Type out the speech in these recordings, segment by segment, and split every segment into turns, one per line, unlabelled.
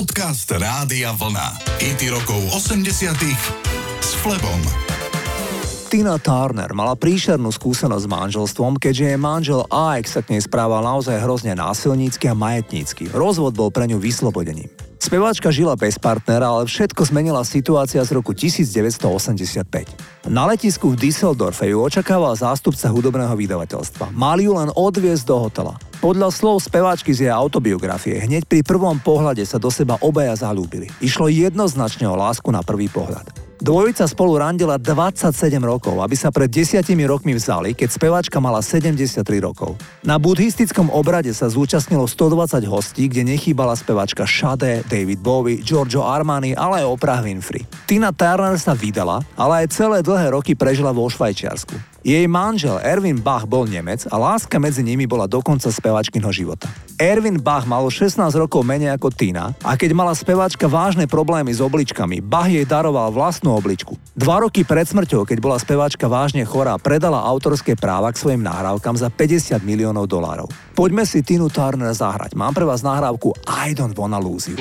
Podcast Rádia Vlna. IT rokov 80 s Flebom.
Tina Turner mala príšernú skúsenosť s manželstvom, keďže jej manžel Ike sa k nej správal naozaj hrozne násilnícky a majetnícky. Rozvod bol pre ňu vyslobodením. Speváčka žila bez partnera, ale všetko zmenila situácia z roku 1985. Na letisku v Düsseldorfe ju očakával zástupca hudobného vydavateľstva. Mali ju len odviezť do hotela. Podľa slov speváčky z jej autobiografie, hneď pri prvom pohľade sa do seba obaja zalúbili. Išlo jednoznačne o lásku na prvý pohľad. Dvojica spolu randila 27 rokov, aby sa pred desiatimi rokmi vzali, keď speváčka mala 73 rokov. Na buddhistickom obrade sa zúčastnilo 120 hostí, kde nechýbala speváčka Shade, David Bowie, Giorgio Armani, ale aj Oprah Winfrey. Tina Turner sa vydala, ale aj celé dlhé roky prežila vo Švajčiarsku. Jej manžel Erwin Bach bol Nemec a láska medzi nimi bola dokonca speváčkyho života. Erwin Bach mal 16 rokov menej ako Tina a keď mala speváčka vážne problémy s obličkami, Bach jej daroval vlastnú obličku. Dva roky pred smrťou, keď bola speváčka vážne chorá, predala autorské práva k svojim nahrávkam za 50 miliónov dolárov. Poďme si Tinu Turner zahrať. Mám pre vás nahrávku I don't wanna lose you.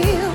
Just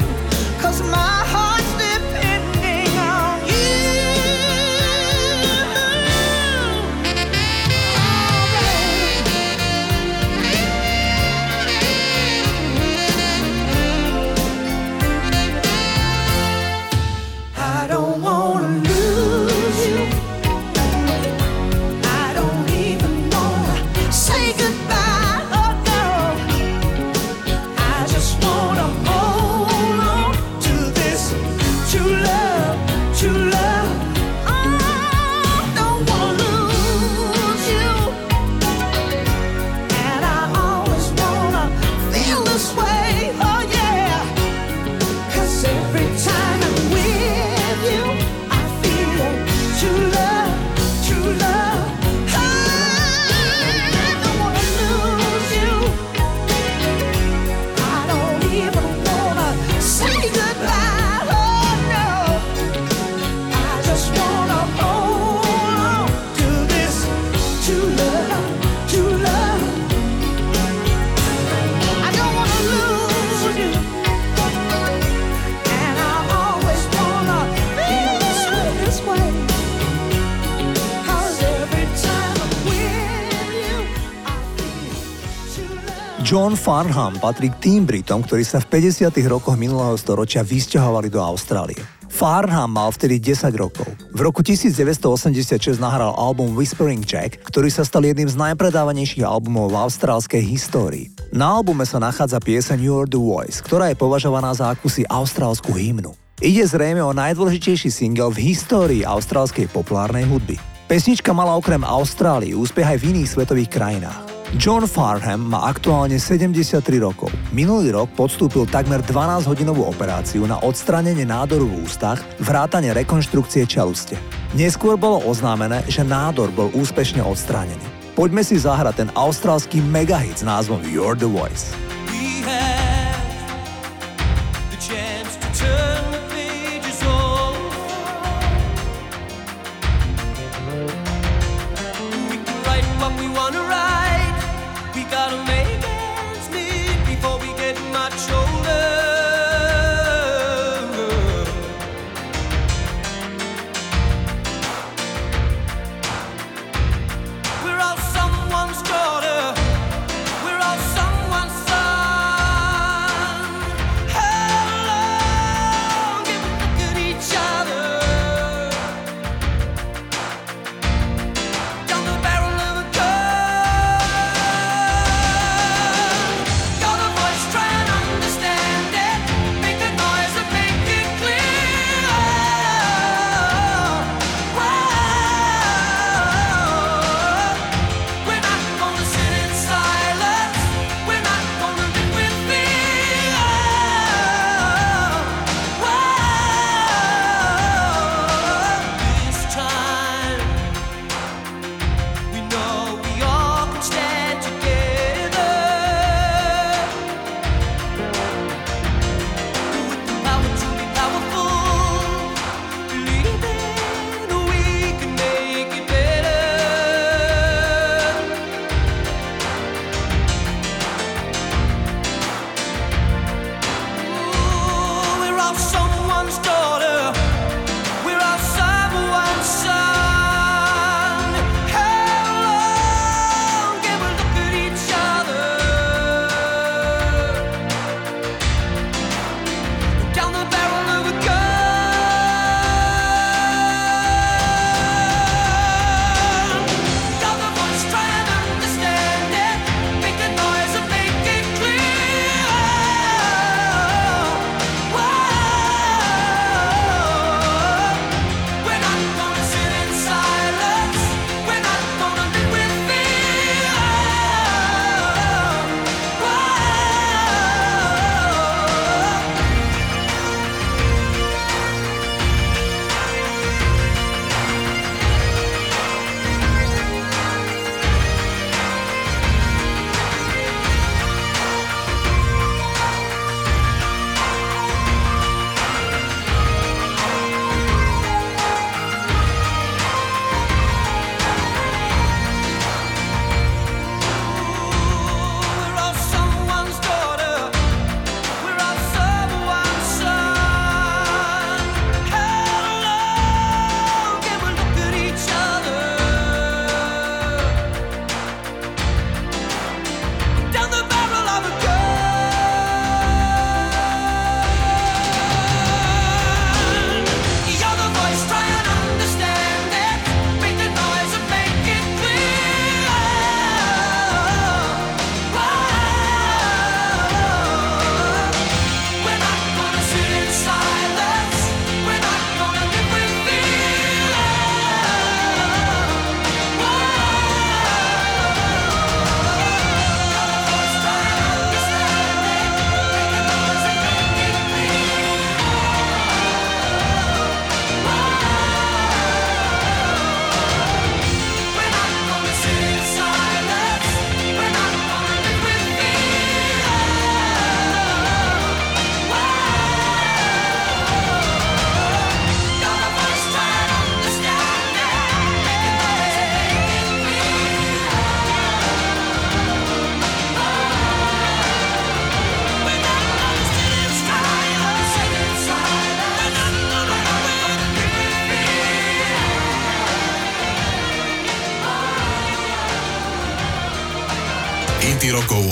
John Farnham patrí k tým Britom, ktorí sa v 50. rokoch minulého storočia vysťahovali do Austrálie. Farnham mal vtedy 10 rokov. V roku 1986 nahral album Whispering Jack, ktorý sa stal jedným z najpredávanejších albumov v austrálskej histórii. Na albume sa nachádza pieseň You're the Voice, ktorá je považovaná za akúsi austrálsku hymnu. Ide zrejme o najdôležitejší single v histórii austrálskej populárnej hudby. Pesnička mala okrem Austrálii úspech aj v iných svetových krajinách. John Farham má aktuálne 73 rokov. Minulý rok podstúpil takmer 12-hodinovú operáciu na odstranenie nádoru v ústach, vrátane rekonštrukcie čeluste. Neskôr bolo oznámené, že nádor bol úspešne odstránený. Poďme si zahrať ten austrálsky megahit s názvom You're the Voice.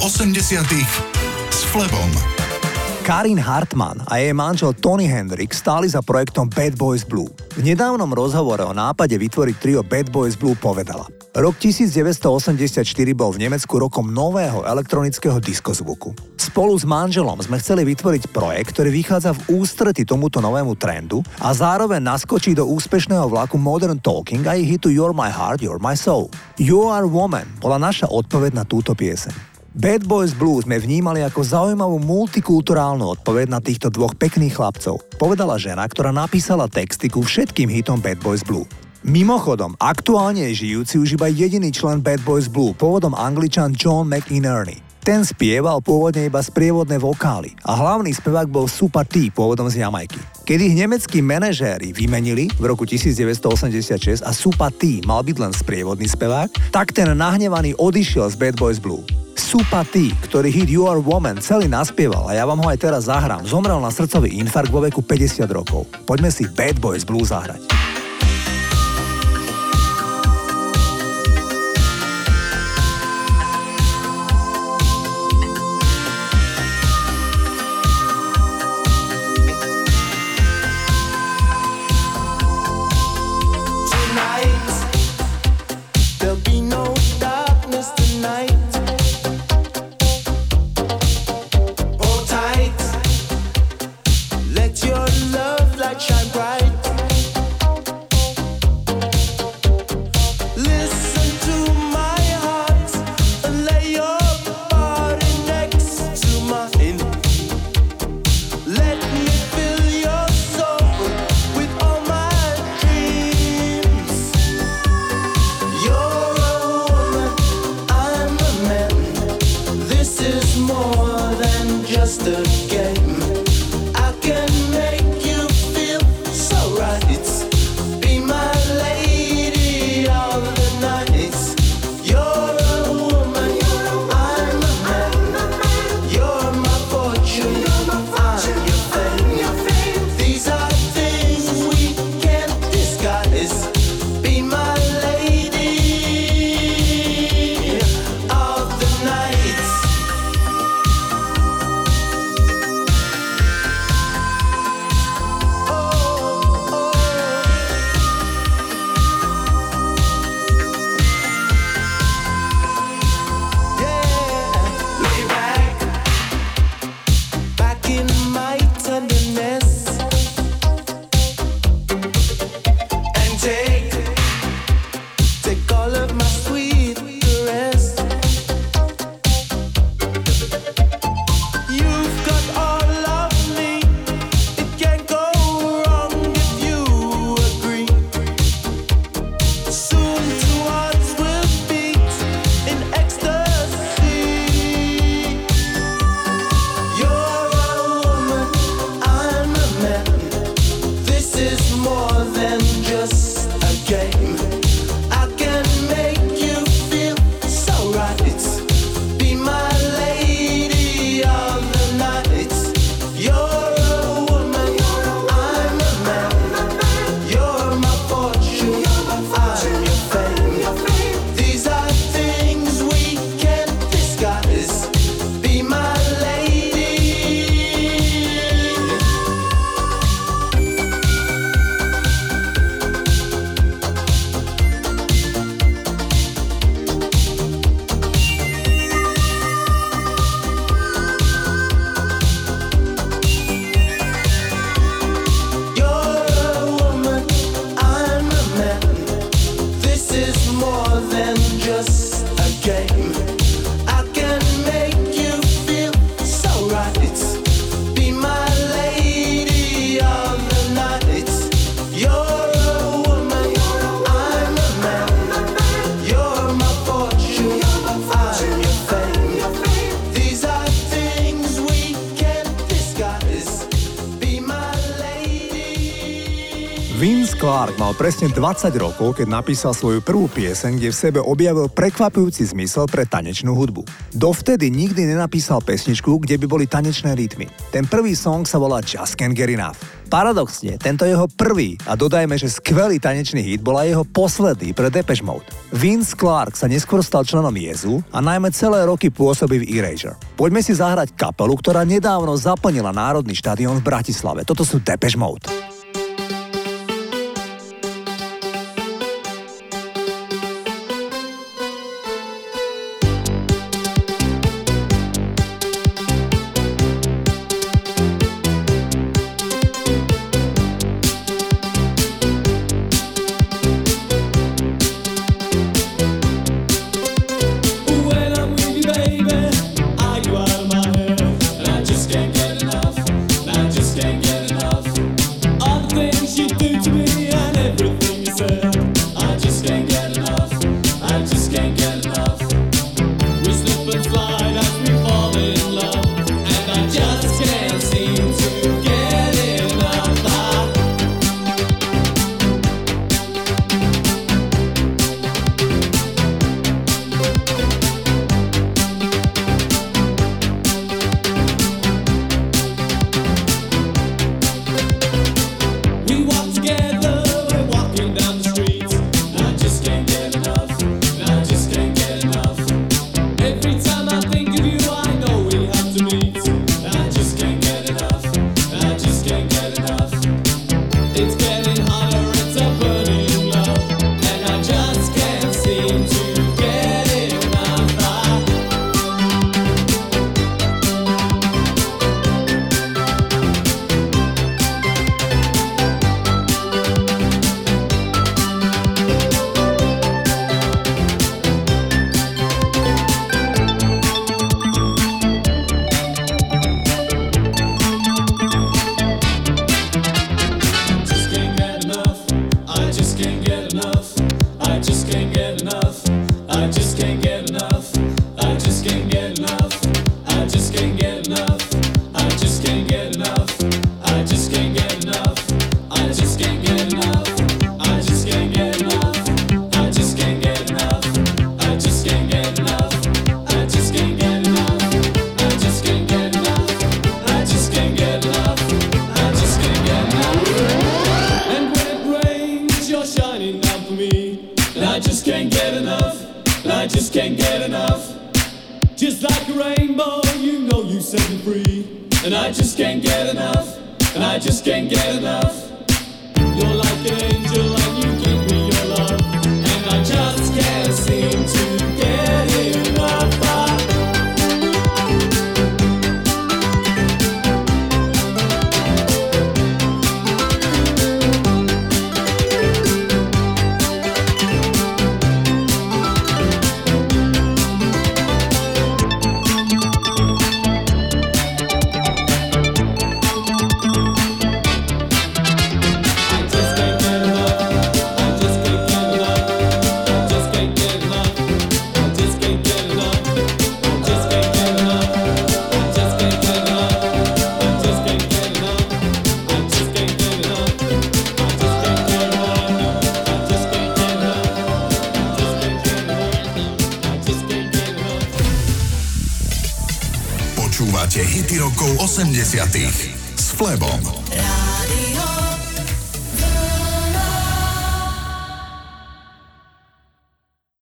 80 s Flebom.
Karin Hartmann a jej manžel Tony Hendrick stáli za projektom Bad Boys Blue. V nedávnom rozhovore o nápade vytvoriť trio Bad Boys Blue povedala Rok 1984 bol v Nemecku rokom nového elektronického diskozvuku. Spolu s manželom sme chceli vytvoriť projekt, ktorý vychádza v ústrety tomuto novému trendu a zároveň naskočí do úspešného vlaku Modern Talking a ich hitu You're My Heart, You're My Soul. You Are Woman bola naša odpoveď na túto pieseň. Bad Boys Blues sme vnímali ako zaujímavú multikulturálnu odpoveď na týchto dvoch pekných chlapcov, povedala žena, ktorá napísala texty ku všetkým hitom Bad Boys Blue. Mimochodom, aktuálne je žijúci už iba jediný člen Bad Boys Blue, pôvodom angličan John McInerney. Ten spieval pôvodne iba sprievodné vokály a hlavný spevák bol Super T, pôvodom z Jamajky. Keď ich nemeckí manažéri vymenili v roku 1986 a Super T mal byť len sprievodný spevák, tak ten nahnevaný odišiel z Bad Boys Blue. Supa T, ktorý hit You Are Woman celý naspieval a ja vám ho aj teraz zahrám, zomrel na srdcový infarkt vo veku 50 rokov. Poďme si Bad Boys Blue zahrať.
Clark mal presne 20 rokov, keď napísal svoju prvú pieseň, kde v sebe objavil prekvapujúci zmysel pre tanečnú hudbu. Dovtedy nikdy nenapísal pesničku, kde by boli tanečné rytmy. Ten prvý song sa volá Just Can't Get Enough. Paradoxne, tento jeho prvý a dodajme, že skvelý tanečný hit bola jeho posledný pre Depeche Mode. Vince Clark sa neskôr stal členom Jezu a najmä celé roky pôsobí v Erasure. Poďme si zahrať kapelu, ktorá nedávno zaplnila Národný štadión v Bratislave. Toto sú Depeche Mode.
rainbow, you know
you set me free. And I just can't get enough, and I just can't get enough. You're like an angel.
80 s Flebom.